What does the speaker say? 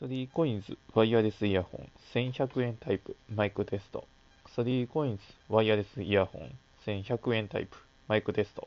3coins ワイヤレスイヤホン1100円タイプマイクテスト。3coins ワイヤレスイヤホン1100円タイプマイクテスト。